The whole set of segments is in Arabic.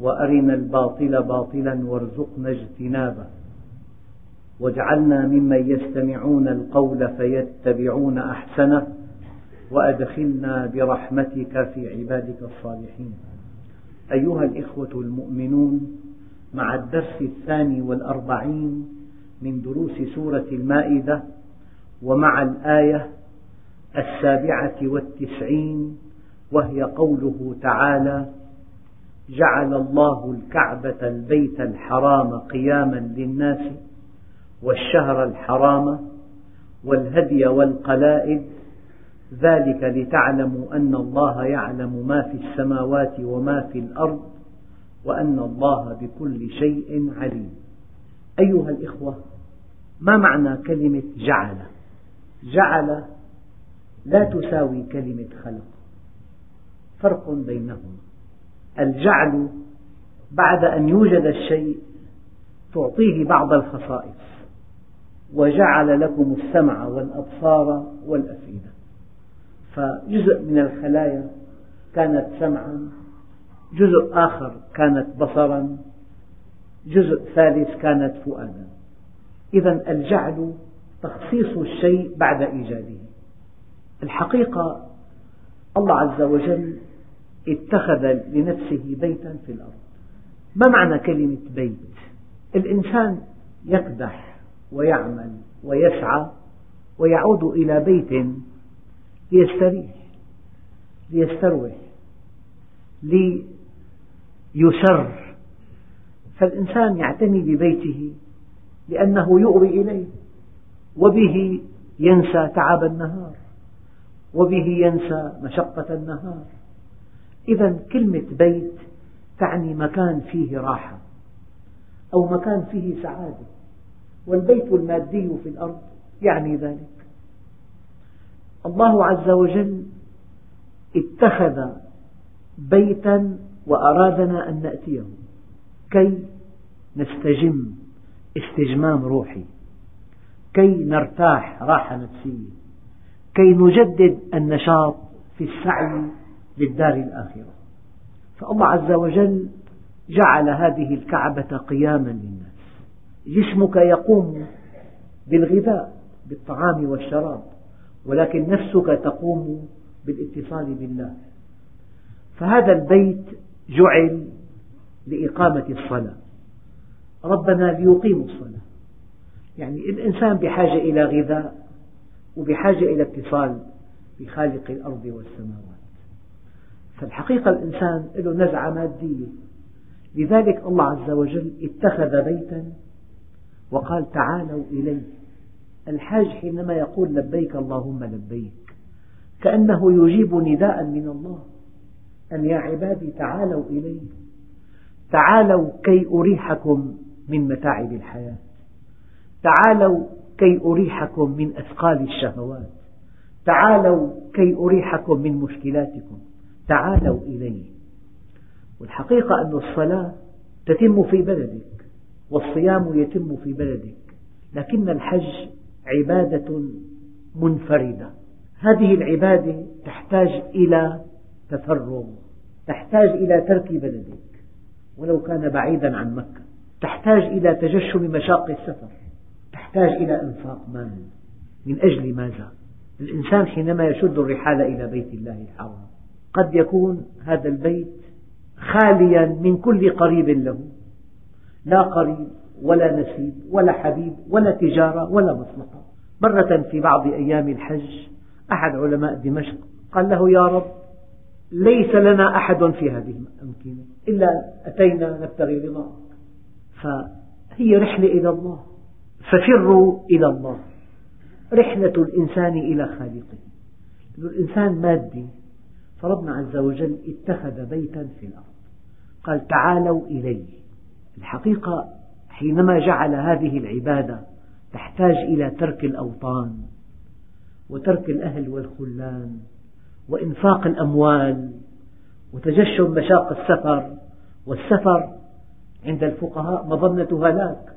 وأرنا الباطل باطلا وارزقنا اجتنابه. واجعلنا ممن يستمعون القول فيتبعون أحسنه وأدخلنا برحمتك في عبادك الصالحين. أيها الإخوة المؤمنون مع الدرس الثاني والأربعين من دروس سورة المائدة ومع الآية السابعة والتسعين وهي قوله تعالى جعل الله الكعبة البيت الحرام قياما للناس والشهر الحرام والهدي والقلائد. ذلك لتعلموا أن الله يعلم ما في السماوات وما في الأرض وأن الله بكل شيء عليم. أيها الإخوة ما معنى كلمة جعل؟ جعل لا تساوي كلمة خلق. فرق بينهما. الجعل بعد أن يوجد الشيء تعطيه بعض الخصائص وجعل لكم السمع والأبصار والأفئدة. فجزء من الخلايا كانت سمعا جزء آخر كانت بصرا جزء ثالث كانت فؤادا. إذا الجعل تخصيص الشيء بعد إيجاده. الحقيقة الله عز وجل اتخذ لنفسه بيتا في الأرض. ما معنى كلمة بيت؟ الإنسان يكدح ويعمل ويسعى ويعود إلى بيت ليستريح ليستروح ليسر. فالإنسان يعتني ببيته لأنه يؤوي إليه وبه ينسى تعب النهار وبه ينسى مشقة النهار. إذا كلمة بيت تعني مكان فيه راحة أو مكان فيه سعادة والبيت المادي في الأرض يعني ذلك. الله عز وجل اتخذ بيتا وأرادنا أن نأتيه كي نستجم استجمام روحي كي نرتاح راحة نفسية كي نجدد النشاط في السعي للدار الآخرة. فالله عز وجل جعل هذه الكعبة قياما للناس. جسمك يقوم بالغذاء بالطعام والشراب ولكن نفسك تقوم بالإتصال بالله. فهذا البيت جعل لإقامة الصلاة. ربنا ليقيموا الصلاة. يعني الإنسان بحاجة إلى غذاء وبحاجة إلى اتصال بخالق الأرض والسماوات. فالحقيقة الإنسان له نزعة مادية. لذلك الله عز وجل اتخذ بيتا وقال تعالوا إلي الحاج حينما يقول لبيك اللهم لبيك كأنه يجيب نداء من الله. أن يا عبادي تعالوا إلي تعالوا كي أريحكم من متاعب الحياة. تعالوا كي أريحكم من أثقال الشهوات. تعالوا كي أريحكم من مشكلاتكم. تعالوا إلي والحقيقة أن الصلاة تتم في بلدك والصيام يتم في بلدك لكن الحج عبادة منفردة. هذه العبادة تحتاج إلى تفرغ تحتاج إلى ترك بلدك. ولو كان بعيدا عن مكة تحتاج إلى تجشم مشاق السفر تحتاج إلى إنفاق مال. من أجل ماذا؟ الإنسان حينما يشد الرحال إلى بيت الله الحرام. قد يكون هذا البيت خاليا من كل قريب له. لا قريب ولا نسيب ولا حبيب ولا تجارة ولا مصلحة. مرة في بعض أيام الحج أحد علماء دمشق قال له يا رب ليس لنا أحد في هذه الأمكنة إلا أتينا نبتغي رضاك. فهي رحلة إلى الله ففروا إلى الله. رحلة الإنسان إلى خالقه. الإنسان مادي فربنا عز وجل اتخذ بيتا في الأرض. قال تعالوا إلي. الحقيقة حينما جعل هذه العبادة تحتاج إلى ترك الأوطان وترك الأهل والخلان وإنفاق الأموال وتجشم مشاق السفر والسفر عند الفقهاء مظنة هلاك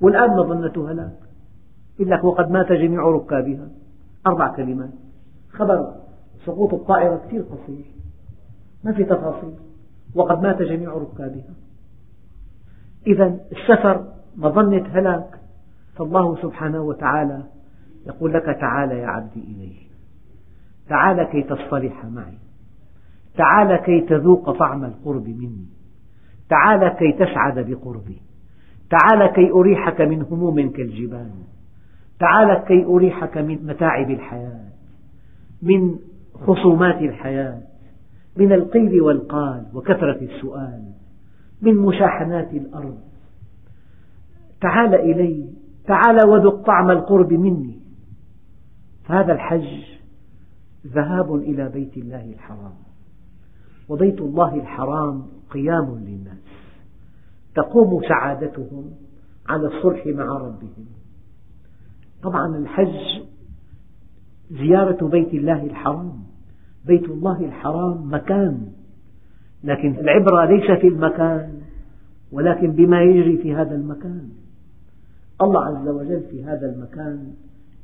والآن مظنة هلاك. يقول لك وقد مات جميع ركابها. أربع كلمات. خبر سقوط الطائرة كثير قصير. ما في تفاصيل. وقد مات جميع ركابها. إذا السفر مظنة هلاك. فالله سبحانه وتعالى يقول لك تعال يا عبدي إلي تعال كي تصطلح معي. تعال كي تذوق طعم القرب مني. تعال كي تسعد بقربي. تعال كي أريحك من هموم كالجبال. تعال كي أريحك من متاعب الحياة. من خصومات الحياة من القيل والقال وكثرة السؤال من مشاحنات الأرض. تعال إلي تعال وذق طعم القرب مني. فهذا الحج ذهاب إلى بيت الله الحرام. وبيت الله الحرام قيام للناس. تقوم سعادتهم على الصلح مع ربهم. طبعا الحج زيارة بيت الله الحرام. بيت الله الحرام مكان. لكن العبرة ليس في المكان ولكن بما يجري في هذا المكان. الله عز وجل في هذا المكان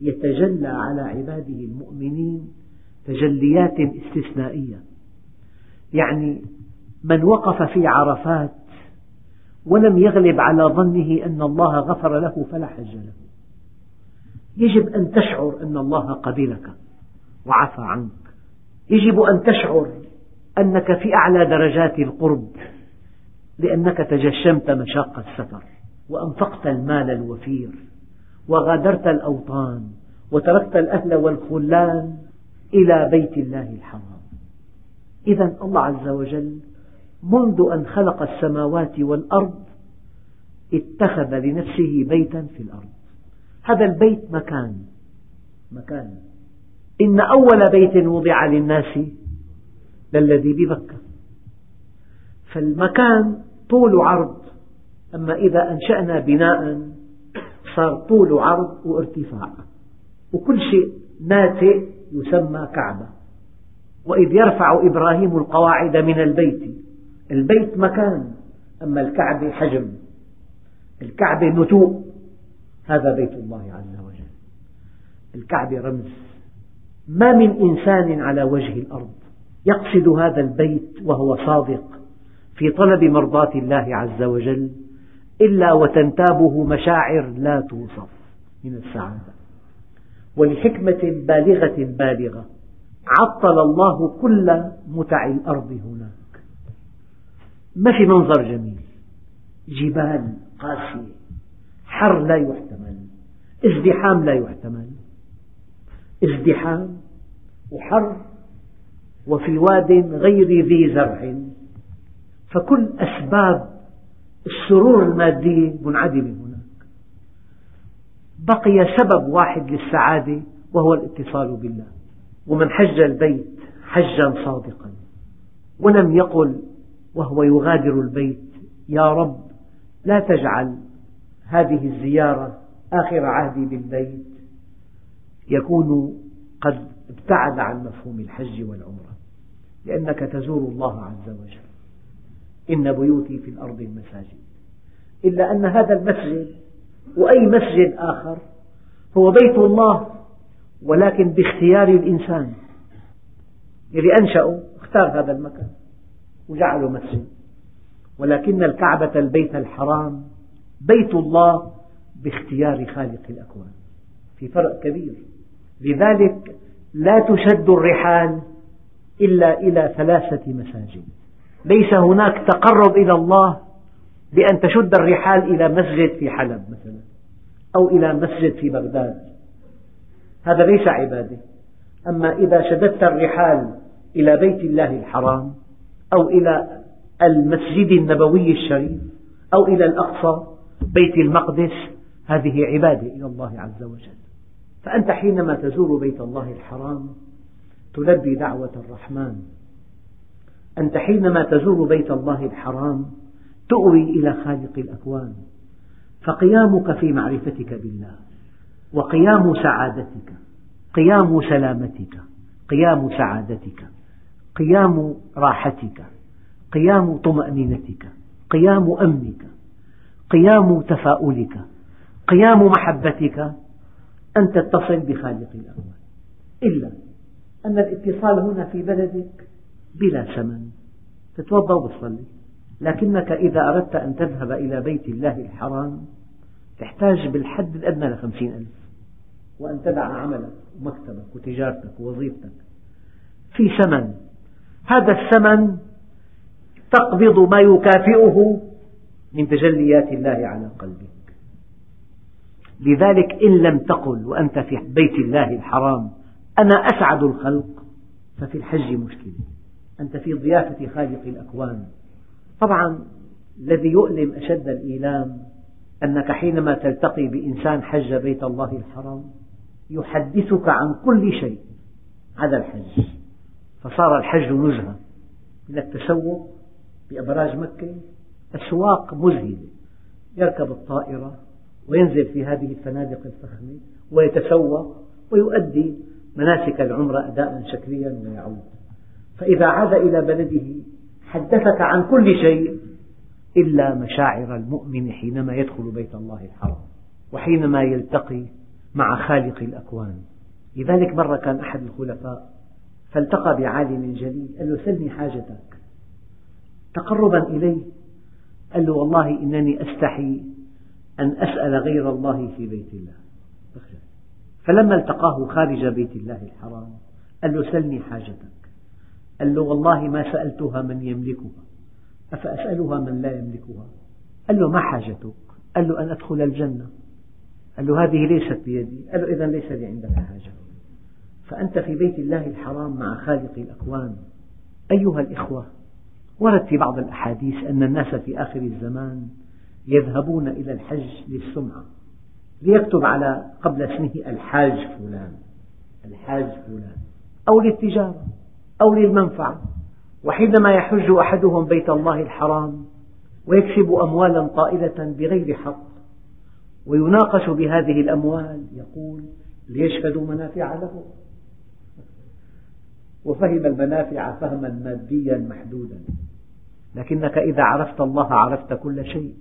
يتجلى على عباده المؤمنين تجليات استثنائية. يعني من وقف في عرفات ولم يغلب على ظنه أن الله غفر له فلا حج له. يجب أن تشعر أن الله قبلك وعفى عنك. يجب أن تشعر أنك في أعلى درجات القرب لأنك تجشمت مشاق السفر وأنفقت المال الوفير وغادرت الأوطان وتركت الأهل والخلان إلى بيت الله الحرام. إذا الله عز وجل منذ أن خلق السماوات والأرض اتخذ لنفسه بيتا في الأرض. هذا البيت مكان مكان. إن أول بيت وضع للناس للذي ببكة فالمكان طول عرض. أما إذا أنشأنا بناء صار طول عرض وارتفاع. وكل شيء ناتئ يسمى كعبة. وإذ يرفع إبراهيم القواعد من البيت. البيت مكان أما الكعبة حجم. الكعبة نتوء. هذا بيت الله عز وجل. الكعبة رمز. ما من إنسان على وجه الأرض يقصد هذا البيت وهو صادق في طلب مرضاة الله عز وجل إلا وتنتابه مشاعر لا توصف من السعادة. ولحكمة بالغة بالغة عطل الله كل متع الأرض هناك. ما في منظر جميل. جبال قاسية حر لا يحتمل ازدحام لا يحتمل. ازدحام وحر وفي واد غير ذي زرع. فكل أسباب السرور المادية منعدمة هناك. بقي سبب واحد للسعادة وهو الاتصال بالله. ومن حج البيت حجا صادقا. ولم يقل وهو يغادر البيت يا رب لا تجعل هذه الزيارة آخر عهدي بالبيت. يكون قد ابتعد عن مفهوم الحج والعمرة لأنك تزور الله عز وجل. إن بيوتي في الأرض المساجد. إلا أن هذا المسجد وأي مسجد آخر هو بيت الله ولكن باختيار الإنسان. الذي أنشأه اختار هذا المكان وجعله مسجد. ولكن الكعبة البيت الحرام بيت الله باختيار خالق الأكوان. في فرق كبير. لذلك لا تشد الرحال إلا إلى ثلاثة مساجد. ليس هناك تقرب إلى الله بأن تشد الرحال إلى مسجد في حلب مثلا أو إلى مسجد في بغداد. هذا ليس عبادة. أما إذا شددت الرحال إلى بيت الله الحرام أو إلى المسجد النبوي الشريف أو إلى الأقصى بيت المقدس هذه عبادة إلى الله عز وجل. فأنت حينما تزور بيت الله الحرام تلبي دعوة الرحمن. أنت حينما تزور بيت الله الحرام تؤوي إلى خالق الأكوان. فقيامك في معرفتك بالله وقيام سعادتك قيام سلامتك قيام سعادتك قيام راحتك قيام طمأنينتك قيام أمنك قيام تفاؤلك قيام محبتك أن تتصل بخالق الأكوان إلا أن الاتصال هنا في بلدك بلا ثمن. تتوضأ وتصلي. لكنك إذا أردت أن تذهب إلى بيت الله الحرام تحتاج بالحد الأدنى لخمسين ألف. وأن تدع عملك ومكتبك وتجارتك ووظيفتك في ثمن. هذا الثمن تقبض ما يكافئه من تجليات الله على قلبك. لذلك إن لم تقل وأنت في بيت الله الحرام أنا أسعد الخلق ففي الحج مشكلة. أنت في ضيافة خالق الأكوان. طبعا الذي يؤلم أشد الإيلام أنك حينما تلتقي بإنسان حج بيت الله الحرام يحدثك عن كل شيء عدا الحج. فصار الحج نزهة من التسوق بأبراج مكة أسواق مذهلة. يركب الطائرة وينزل في هذه الفنادق الفخمة ويتسوق ويؤدي مناسك العمرة أداء شكليا ويعود. فإذا عاد إلى بلده حدثك عن كل شيء إلا مشاعر المؤمن حينما يدخل بيت الله الحرام وحينما يلتقي مع خالق الأكوان. لذلك مرة كان أحد الخلفاء فالتقى بعالم جليل قال له سلني حاجتك. تقربا إليه قال له والله إنني أستحي أن أسأل غير الله في بيت الله. فلما التقاه خارج بيت الله الحرام قال له سلني حاجتك. قال له والله ما سألتها من يملكها. أفأسألها من لا يملكها؟ قال له ما حاجتك؟ قال له أن أدخل الجنة. قال له هذه ليست بيدي. قال له إذا ليس لي عندك حاجة. فأنت في بيت الله الحرام مع خالق الأكوان. أيها الإخوة ورد في بعض الأحاديث أن الناس في آخر الزمان يذهبون إلى الحج للسمعة. ليكتب على قبل اسمه الحاج فلان الحاج فلان. أو للتجارة أو للمنفعة. وحينما يحج أحدهم بيت الله الحرام ويكسب أموالا طائلة بغير حق ويناقش بهذه الأموال يقول ليشهدوا منافع له. وفهم المنافع فهما ماديا محدودا. لكنك إذا عرفت الله عرفت كل شيء.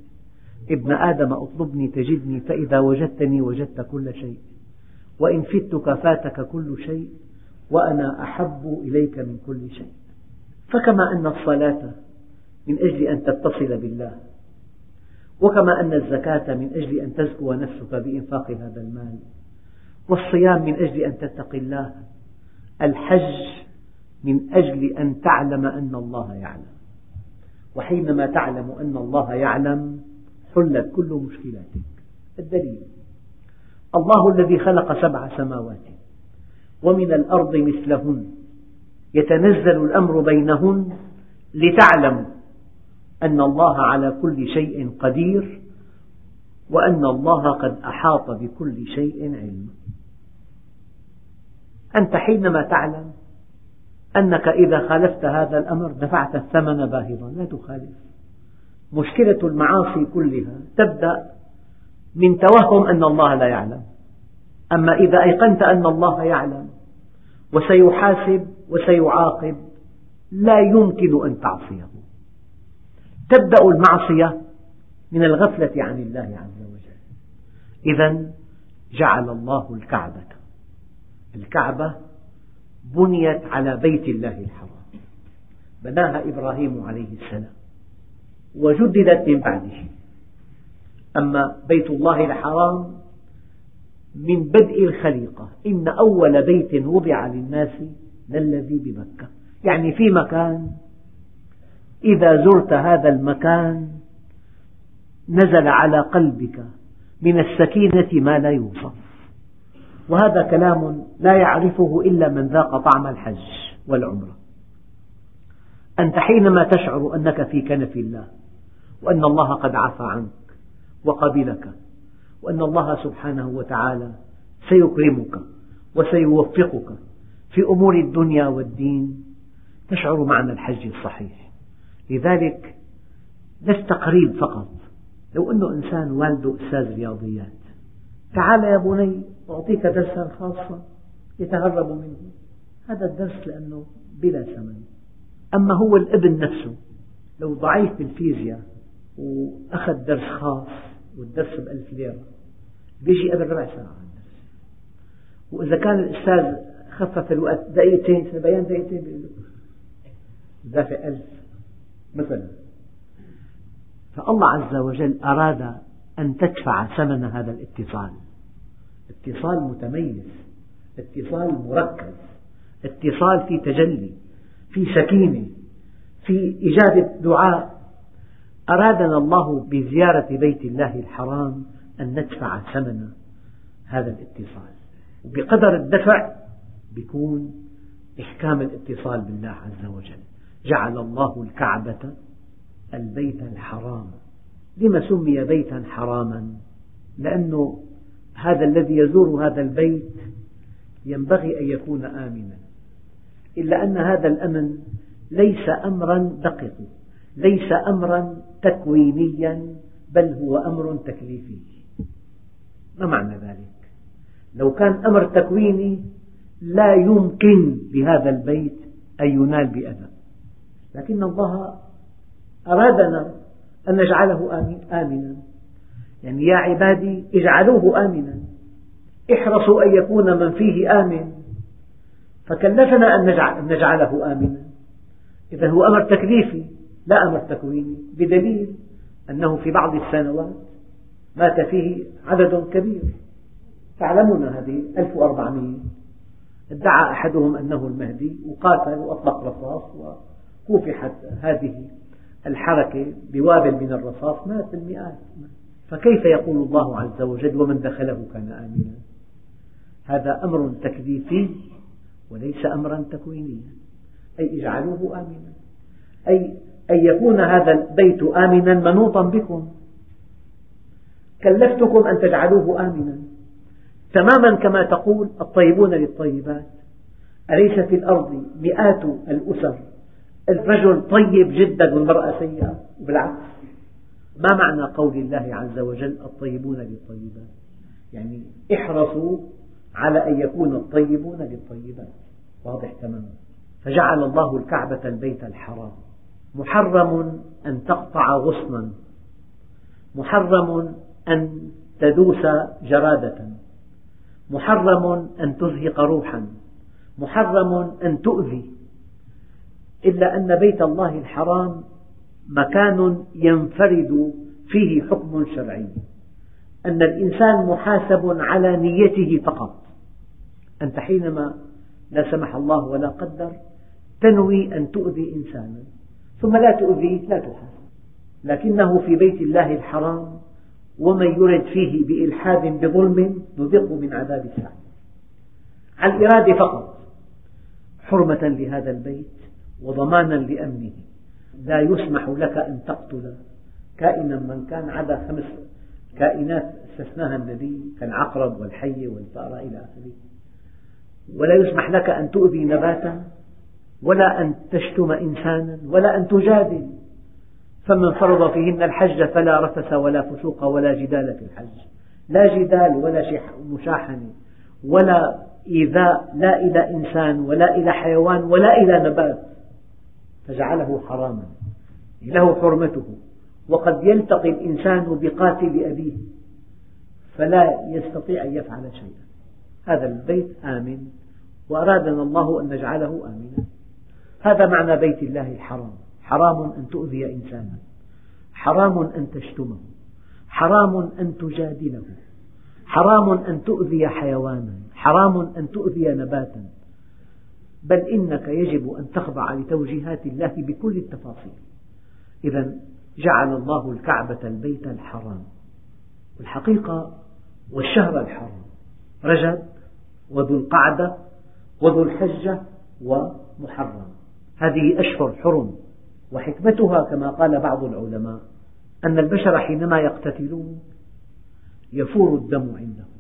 ابن آدم اطلبني تجدني فإذا وجدتني وجدت كل شيء. وإن فتك فاتك كل شيء وأنا أحب إليك من كل شيء. فكما أن الصلاة من أجل أن تتصل بالله وكما أن الزكاة من أجل أن تزكو نفسك بإنفاق هذا المال والصيام من أجل أن تتقي الله الحج من أجل أن تعلم أن الله يعلم. وحينما تعلم أن الله يعلم حلت كل مشكلاتك. الدليل. الله الذي خلق سبع سماوات ومن الأرض مثلهن. يتنزل الأمر بينهن لتعلموا أن الله على كل شيء قدير وأن الله قد أحاط بكل شيء علما أنت حينما تعلم أنك إذا خالفت هذا الأمر دفعت الثمن باهظا. لا تخالف. مشكلة المعاصي كلها تبدأ من توهم أن الله لا يعلم. أما إذا أيقنت أن الله يعلم وسيحاسب وسيعاقب لا يمكن أن تعصيه. تبدأ المعصية من الغفلة عن الله عز وجل. إذا جعل الله الكعبة. الكعبة بنيت على بيت الله الحرام. بناها إبراهيم عليه السلام. وجددت من بعده. أما بيت الله الحرام من بدء الخليقة. إن أول بيت وضع للناس للذي بمكة؟ يعني في مكان إذا زرت هذا المكان نزل على قلبك من السكينة ما لا يوصف. وهذا كلام لا يعرفه إلا من ذاق طعم الحج والعمرة. أنت حينما تشعر أنك في كنف الله وأن الله قد عفى عنك وقبلك وأن الله سبحانه وتعالى سيكرمك وسيوفقك في أمور الدنيا والدين. تشعر معنى الحج الصحيح. لذلك لست قريب فقط. لو أنه إنسان والده أستاذ رياضيات تعال يا بني أعطيك درسا خاصا يتهرب منه. هذا الدرس لأنه بلا ثمن. أما هو الابن نفسه لو ضعيف بالفيزياء وأخذ درس خاص والدرس بألف ليرة. بيجي قبل ربع ساعة وإذا كان الأستاذ خفف الوقت دقيقتين بيان دقيقتين بيقول له دافع ألف مثلا. فالله عز وجل أراد أن تدفع ثمن هذا الاتصال. اتصال متميز اتصال مركز اتصال في تجلي في سكينة في إجابة دعاء أرادنا الله بزيارة بيت الله الحرام أن ندفع ثمن هذا الاتصال. وبقدر الدفع بيكون إحكام الاتصال بالله عز وجل. جعل الله الكعبة البيت الحرام. لما سمي بيتا حراما؟ لأنه هذا الذي يزور هذا البيت ينبغي أن يكون آمنا. إلا أن هذا الأمن ليس أمرا دقيق ليس أمرا تكوينيا بل هو أمر تكليفي. ما معنى ذلك؟ لو كان أمر تكويني لا يمكن لهذا البيت أن ينال بأذى. لكن الله أرادنا أن نجعله آمنا. يعني يا عبادي اجعلوه آمنا. احرصوا أن يكون من فيه آمن. فكلفنا أن نجعله آمنا. إذا هو أمر تكليفي. لا أمر تكويني بدليل أنه في بعض السنوات مات فيه عدد كبير. تعلمون هذه 1400 ادعى أحدهم أنه المهدي وقاتل وأطلق رصاص وكوفحت هذه الحركة بوابل من الرصاص مات بالمئات. فكيف يقول الله عز وجل ومن دخله كان آمنا؟ هذا أمر تكليفي وليس أمرا تكوينيا. أي اجعلوه آمنا. أي أن يكون هذا البيت آمنا منوطا بكم. كلفتكم أن تجعلوه آمنا. تماما كما تقول الطيبون للطيبات. أليس في الأرض مئات الأسر؟ الرجل طيب جدا والمرأة سيئة. بالعكس. ما معنى قول الله عز وجل الطيبون للطيبات؟ يعني احرصوا على أن يكون الطيبون للطيبات. واضح تماما. فجعل الله الكعبة البيت الحرام. محرم أن تقطع غصنا. محرم أن تدوس جرادة. محرم أن تزهق روحا. محرم أن تؤذي. إلا أن بيت الله الحرام مكان ينفرد فيه حكم شرعي. أن الإنسان محاسب على نيته فقط. أنت حينما لا سمح الله ولا قدر تنوي أن تؤذي إنسانا. ثم لا تؤذيه لا تحاسب لكنه في بيت الله الحرام ومن يرد فيه بإلحاد بظلم نذقه من عذاب السعير على الإرادة فقط حرمة لهذا البيت وضمانا لأمنه. لا يسمح لك أن تقتل. كائنا من كان عدا خمس كائنات استثناها النبي كالعقرب والحية والفأرة إلى آخره. ولا يسمح لك أن تؤذي نباتا ولا أن تشتم إنسانا ولا أن تجادل. فمن فرض فيهن الحج فلا رفث ولا فسوق ولا جدال في الحج. لا جدال ولا مشاحنة ولا إيذاء لا إلى إنسان ولا إلى حيوان ولا إلى نبات فجعله حراما. له حرمته. وقد يلتقي الإنسان بقاتل أبيه فلا يستطيع أن يفعل شيئا. هذا البيت آمن. وأرادنا الله أن نجعله آمنا. هذا معنى بيت الله الحرام. حرام أن تؤذي إنسانا. حرام أن تشتمه. حرام أن تجادله. حرام أن تؤذي حيوانا. حرام أن تؤذي نباتا. بل إنك يجب أن تخضع لتوجيهات الله بكل التفاصيل. إذا جعل الله الكعبة البيت الحرام. والحقيقة والشهر الحرام. رجب وذو القعدة وذو الحجة ومحرم. هذه أشهر حرم وحكمتها كما قال بعض العلماء أن البشر حينما يقتتلون يفور الدم عندهم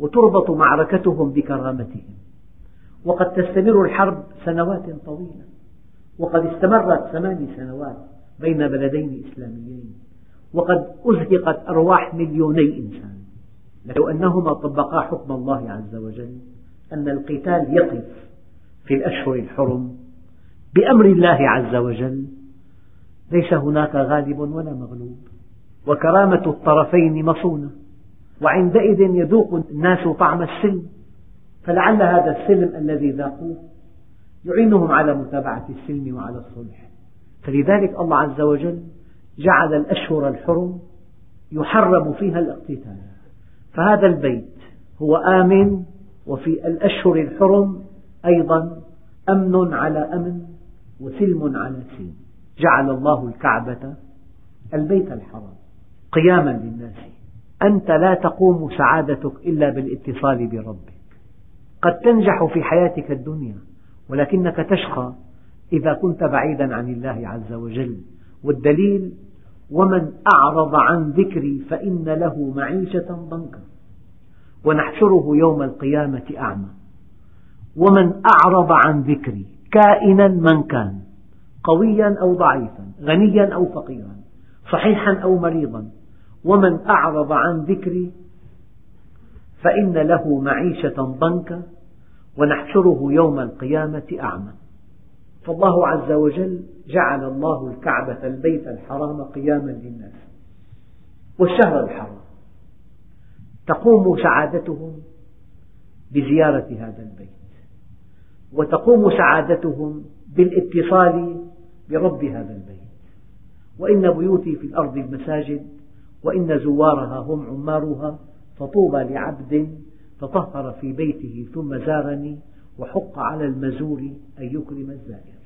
وتربط معركتهم بكرامتهم وقد تستمر الحرب سنوات طويلة وقد استمرت ثماني سنوات بين بلدين إسلاميين وقد أزهقت أرواح مليوني إنسان. لو أنهما طبقا حكم الله عز وجل أن القتال يقف في الأشهر الحرم بأمر الله عز وجل. ليس هناك غالب ولا مغلوب. وكرامة الطرفين مصونة. وعندئذ يذوق الناس طعم السلم. فلعل هذا السلم الذي ذاقوه يعينهم على متابعة السلم وعلى الصلح. فلذلك الله عز وجل جعل الأشهر الحرم يحرم فيها الاقتتال. فهذا البيت هو آمن وفي الأشهر الحرم أيضا أمن على أمن. وسلم على سلم جعل الله الكعبة البيت الحرام قياما للناس. أنت لا تقوم سعادتك إلا بالاتصال بربك. قد تنجح في حياتك الدنيا ولكنك تشقى إذا كنت بعيدا عن الله عز وجل. والدليل ومن أعرض عن ذكري فإن له معيشة ضنكا. ونحشره يوم القيامة أعمى. ومن أعرض عن ذكري كائنا من كان قويا أو ضعيفا غنيا أو فقيرا صحيحا أو مريضا. ومن أعرض عن ذكري فإن له معيشة ضنكا ونحشره يوم القيامة أعمى. فالله عز وجل جعل الله الكعبة البيت الحرام قياما للناس والشهر الحرام. تقوم سعادتهم بزيارة هذا البيت. وتقوم سعادتهم بالاتصال برب هذا البيت. وإن بيوتي في الأرض المساجد وإن زوارها هم عمارها فطوبى لعبد تطهر في بيته ثم زارني وحق على المزور أن يكرم الزائر.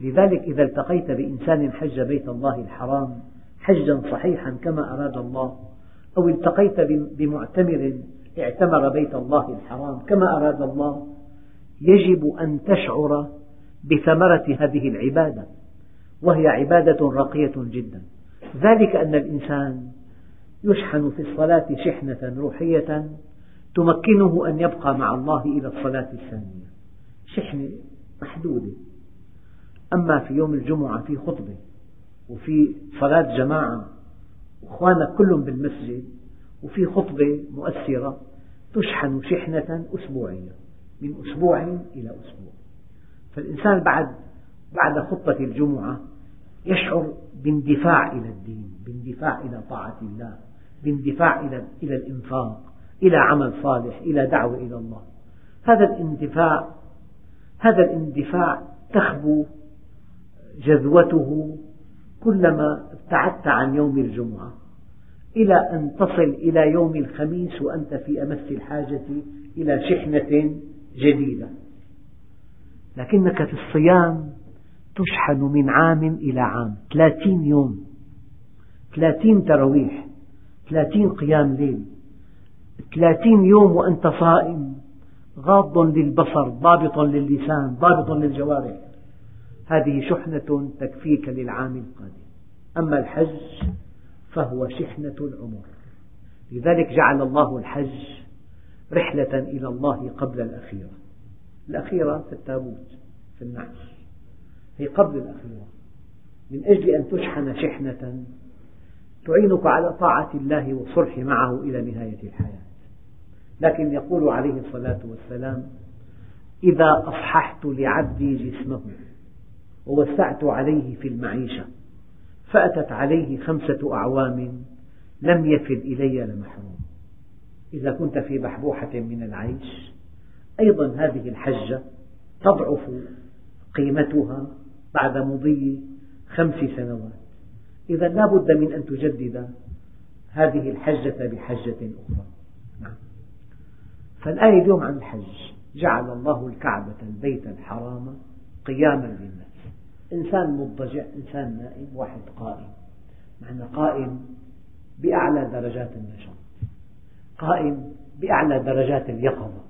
لذلك إذا التقيت بإنسان حج بيت الله الحرام حجا صحيحا كما أراد الله أو التقيت بمعتمر اعتمر بيت الله الحرام كما أراد الله يجب أن تشعر بثمرة هذه العبادة وهي عبادة راقية جدا. ذلك أن الإنسان يشحن في الصلاة شحنة روحية تمكنه أن يبقى مع الله إلى الصلاة الثانية. شحنة محدودة أما في يوم الجمعة في خطبة وفي صلاة جماعة وأخوانك كلهم بالمسجد وفي خطبة مؤثرة تشحن شحنة أسبوعية. من أسبوع إلى أسبوع. فالإنسان بعد بعد خطبة الجمعة يشعر باندفاع إلى الدين باندفاع إلى طاعة الله باندفاع إلى إلى الإنفاق إلى عمل صالح إلى دعوة إلى الله. هذا الاندفاع هذا الاندفاع تخبو جذوته كلما ابتعدت عن يوم الجمعة إلى أن تصل إلى يوم الخميس وأنت في أمس الحاجة إلى شحنة جديدة. لكنك في الصيام تشحن من عام إلى عام. ثلاثين يوم. ثلاثين تراويح. ثلاثين قيام ليل. ثلاثين يوم وأنت صائم. غاض للبصر ضابط للسان ضابط للجوارح. هذه شحنة تكفيك للعام القادم. أما الحج فهو شحنة العمر. لذلك جعل الله الحج رحلة إلى الله قبل الأخيرة. الأخيرة في التابوت في النعش. هي قبل الأخيرة. من أجل أن تشحن شحنة تعينك على طاعة الله والصلح معه إلى نهاية الحياة. لكن يقول عليه الصلاة والسلام إذا أصححت لعبدي جسمه ووسعت عليه في المعيشة فأتت عليه خمسة أعوام لم يفد إلي لمحروم. إذا كنت في بحبوحة من العيش أيضا هذه الحجة تضعف قيمتها بعد مضي خمس سنوات. إذا لا بد من أن تجدد هذه الحجة بحجة أخرى. نعم. فالآية اليوم عن الحج. جعل الله الكعبة البيت الحرام قياما للناس. إنسان مضطجع إنسان نائم واحد قائم. معنى قائم بأعلى درجات النشاط. قائم بأعلى درجات اليقظة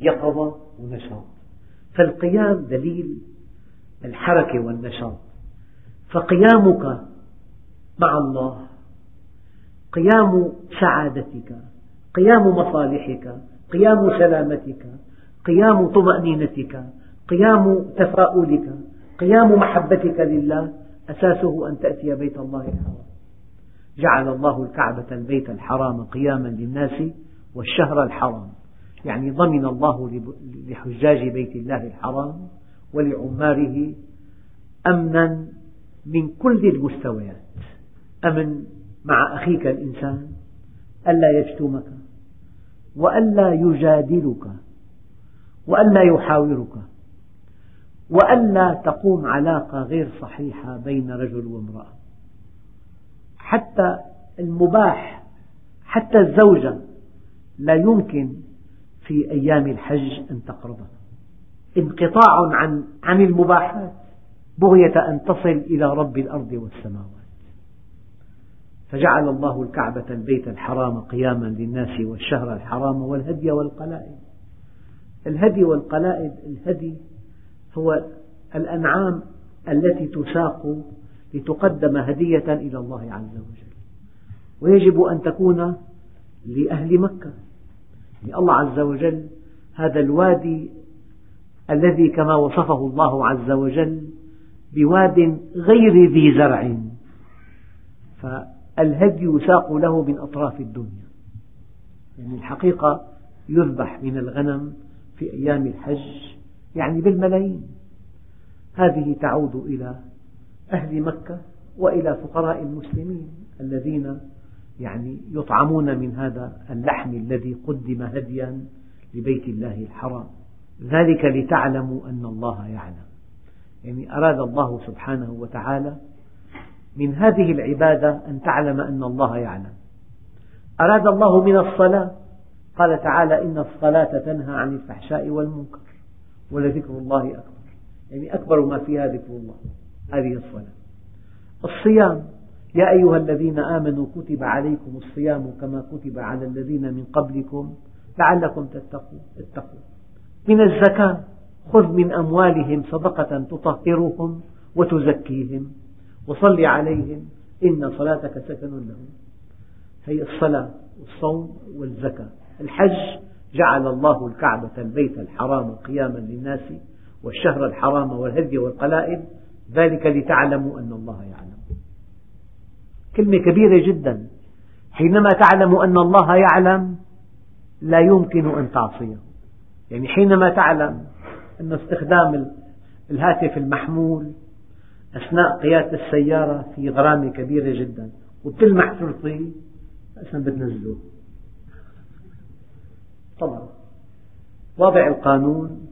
يقظة ونشاط. فالقيام دليل الحركة والنشاط. فقيامك مع الله. قيام سعادتك. قيام مصالحك. قيام سلامتك. قيام طمأنينتك. قيام تفاؤلك. قيام محبتك لله. أساسه أن تأتي بيت الله الحرام. جعل الله الكعبة البيت الحرام قياما للناس والشهر الحرام. يعني ضمن الله لحجاج بيت الله الحرام ولعماره أمنا من كل المستويات. أمن مع أخيك الإنسان ألا يشتمك وألا يجادلك وألا يحاورك وألا تقوم علاقة غير صحيحة بين رجل وامرأة. حتى المباح حتى الزوجة لا يمكن في أيام الحج أن تقربها. انقطاع عن عن المباحات بغية أن تصل إلى رب الأرض والسماوات. فجعل الله الكعبة البيت الحرام قياما للناس والشهر الحرام والهدي والقلائد. الهدي والقلائد الهدي هو الأنعام التي تساق لتقدم هدية إلى الله عز وجل. ويجب أن تكون لأهل مكة الله عز وجل هذا الوادي الذي كما وصفه الله عز وجل بواد غير ذي زرع. فالهدي يساق له من أطراف الدنيا. يعني الحقيقة يذبح من الغنم في أيام الحج يعني بالملايين. هذه تعود إلى أهل مكة وإلى فقراء المسلمين الذين يعني يطعمون من هذا اللحم الذي قدم هديا لبيت الله الحرام. ذلك لتعلموا أن الله يعلم. يعني أراد الله سبحانه وتعالى من هذه العبادة أن تعلم أن الله يعلم. أراد الله من الصلاة. قال تعالى إن الصلاة تنهى عن الفحشاء والمنكر ولذكر الله أكبر. يعني أكبر ما فيها ذكر الله. هذه الصلاة. الصيام يا أيها الذين آمنوا كتب عليكم الصيام كما كتب على الذين من قبلكم لعلكم تتقون. من الزكاة خذ من أموالهم صدقة تطهرهم وتزكيهم. وصل عليهم إن صلاتك سكن لهم. هي الصلاة والصوم والزكاة. الحج جعل الله الكعبة البيت الحرام قياما للناس والشهر الحرام والهدي والقلائد ذلك لتعلموا أن الله يعلم. كلمة كبيرة جدا. حينما تعلم أن الله يعلم لا يمكن أن تعصيه. يعني حينما تعلم أن استخدام الهاتف المحمول أثناء قيادة السيارة في غرامة كبيرة جدا وبتلمح شرطي أصلا بتنزله. طبعا. وضع القانون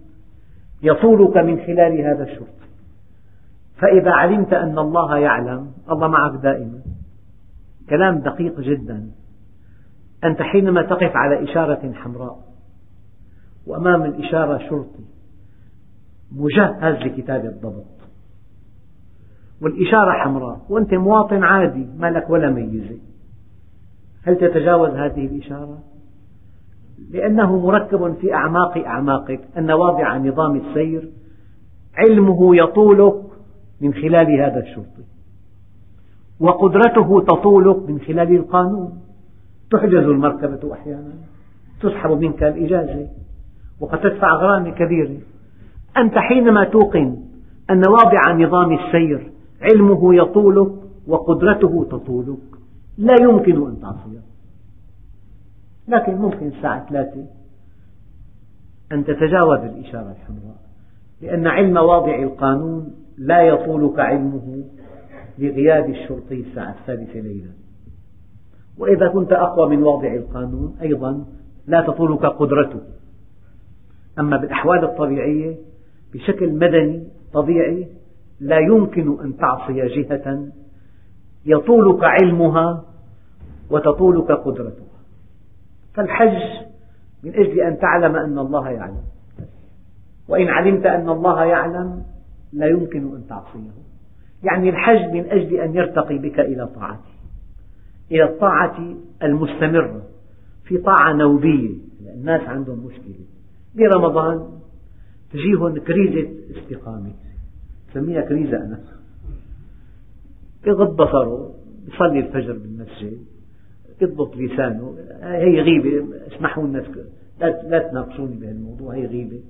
يطولك من خلال هذا الشرط فإذا علمت أن الله يعلم الله معك دائما. كلام دقيق جدا. أنت حينما تقف على إشارة حمراء وأمام الإشارة شرطي مجهز لكتابة الضبط. والإشارة حمراء وأنت مواطن عادي ما لك ولا ميزة. هل تتجاوز هذه الإشارة؟ لأنه مركب في أعماق أعماقك أن واضع نظام السير علمه يطولك من خلال هذا الشرطي. وقدرته تطولك من خلال القانون. تحجز المركبة أحيانا. تسحب منك الإجازة. وقد تدفع غرامة كبيرة أنت حينما توقن أن واضع نظام السير علمه يطولك وقدرته تطولك لا يمكن أن تعصيه لكن ممكن الساعة ثلاثة أن تتجاوز الإشارة الحمراء. لأن علم واضع القانون لا يطولك علمه لغياب الشرطي الساعة الثالثة ليلا. وإذا كنت أقوى من واضع القانون أيضا لا تطولك قدرته. أما بالأحوال الطبيعية بشكل مدني طبيعي لا يمكن أن تعصي جهة يطولك علمها وتطولك قدرتها. فالحج من أجل أن تعلم أن الله يعلم. وإن علمت أن الله يعلم لا يمكن أن تعصيه. يعني الحج من أجل أن يرتقي بك إلى طاعته. إلى الطاعة المستمرة. في طاعة نوبية الناس عندهم مشكلة. برمضان تجيهم كريزة استقامة. سميها كريزة أنا. يغض بصره يصلي الفجر بالمسجد يضبط لسانه. هي غيبة اسمحوا لنا لا تناقشوني بهالموضوع هي غيبة.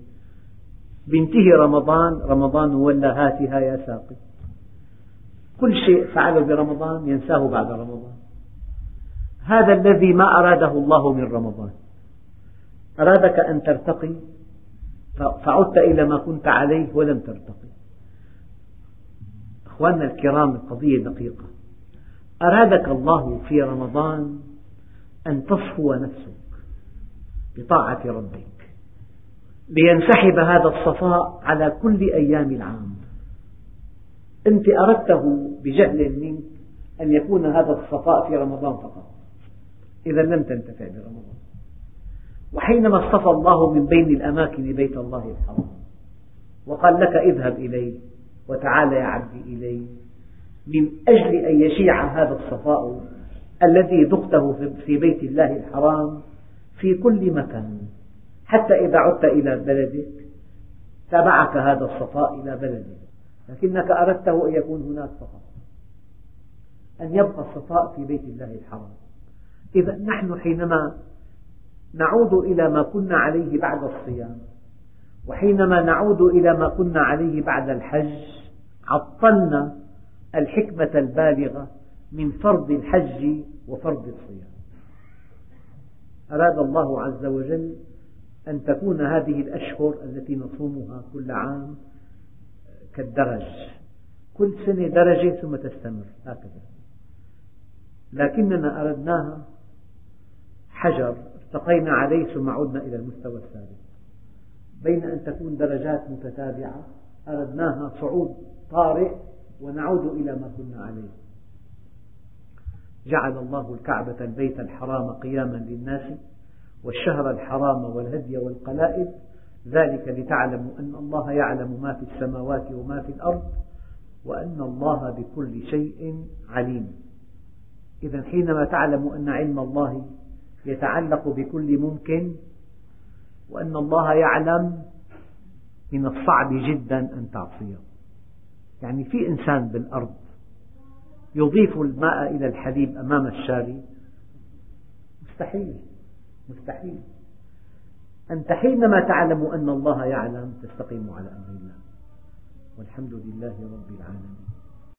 بينتهي رمضان رمضان ولا هاتها يا ساقي. كل شيء فعله برمضان ينساه بعد رمضان. هذا الذي ما أراده الله من رمضان. أرادك أن ترتقي فعدت إلى ما كنت عليه ولم ترتقي. أخواننا الكرام القضية دقيقة. أرادك الله في رمضان أن تصفو نفسك بطاعة ربك. لينسحب هذا الصفاء على كل أيام العام. أنت أردته بجهل منك أن يكون هذا الصفاء في رمضان فقط. إذا لم تنتفع برمضان. وحينما اصطفى الله من بين الأماكن بيت الله الحرام وقال لك اذهب إليه وتعال يا عبدي إلي من أجل أن يشيع هذا الصفاء الذي ذقته في بيت الله الحرام في كل مكان. حتى إذا عدت إلى بلدك تبعك هذا الصفاء إلى بلدك. لكنك أردته أن يكون هناك فقط أن يبقى الصفاء في بيت الله الحرام. إذا نحن حينما نعود إلى ما كنا عليه بعد الصيام وحينما نعود إلى ما كنا عليه بعد الحج عطلنا الحكمة البالغة من فرض الحج وفرض الصيام. أراد الله عز وجل أن تكون هذه الأشهر التي نصومها كل عام كالدرج. كل سنة درجة ثم تستمر هكذا لكننا أردناها حجر ارتقينا عليه ثم عدنا إلى المستوى الثالث. بين أن تكون درجات متتابعة أردناها صعود طارئ ونعود إلى ما كنا عليه. جعل الله الكعبة البيت الحرام قياما للناس والشهر الحرام والهدي والقلائد ذلك لتعلموا أن الله يعلم ما في السماوات وما في الأرض وأن الله بكل شيء عليم. إذا حينما تعلم أن علم الله يتعلق بكل ممكن وأن الله يعلم من الصعب جدا أن تعصيه. يعني في إنسان بالأرض يضيف الماء إلى الحليب أمام الشاري مستحيل. مستحيل. أنت حينما تعلم أن الله يعلم تستقيم على أمر الله. والحمد لله رب العالمين.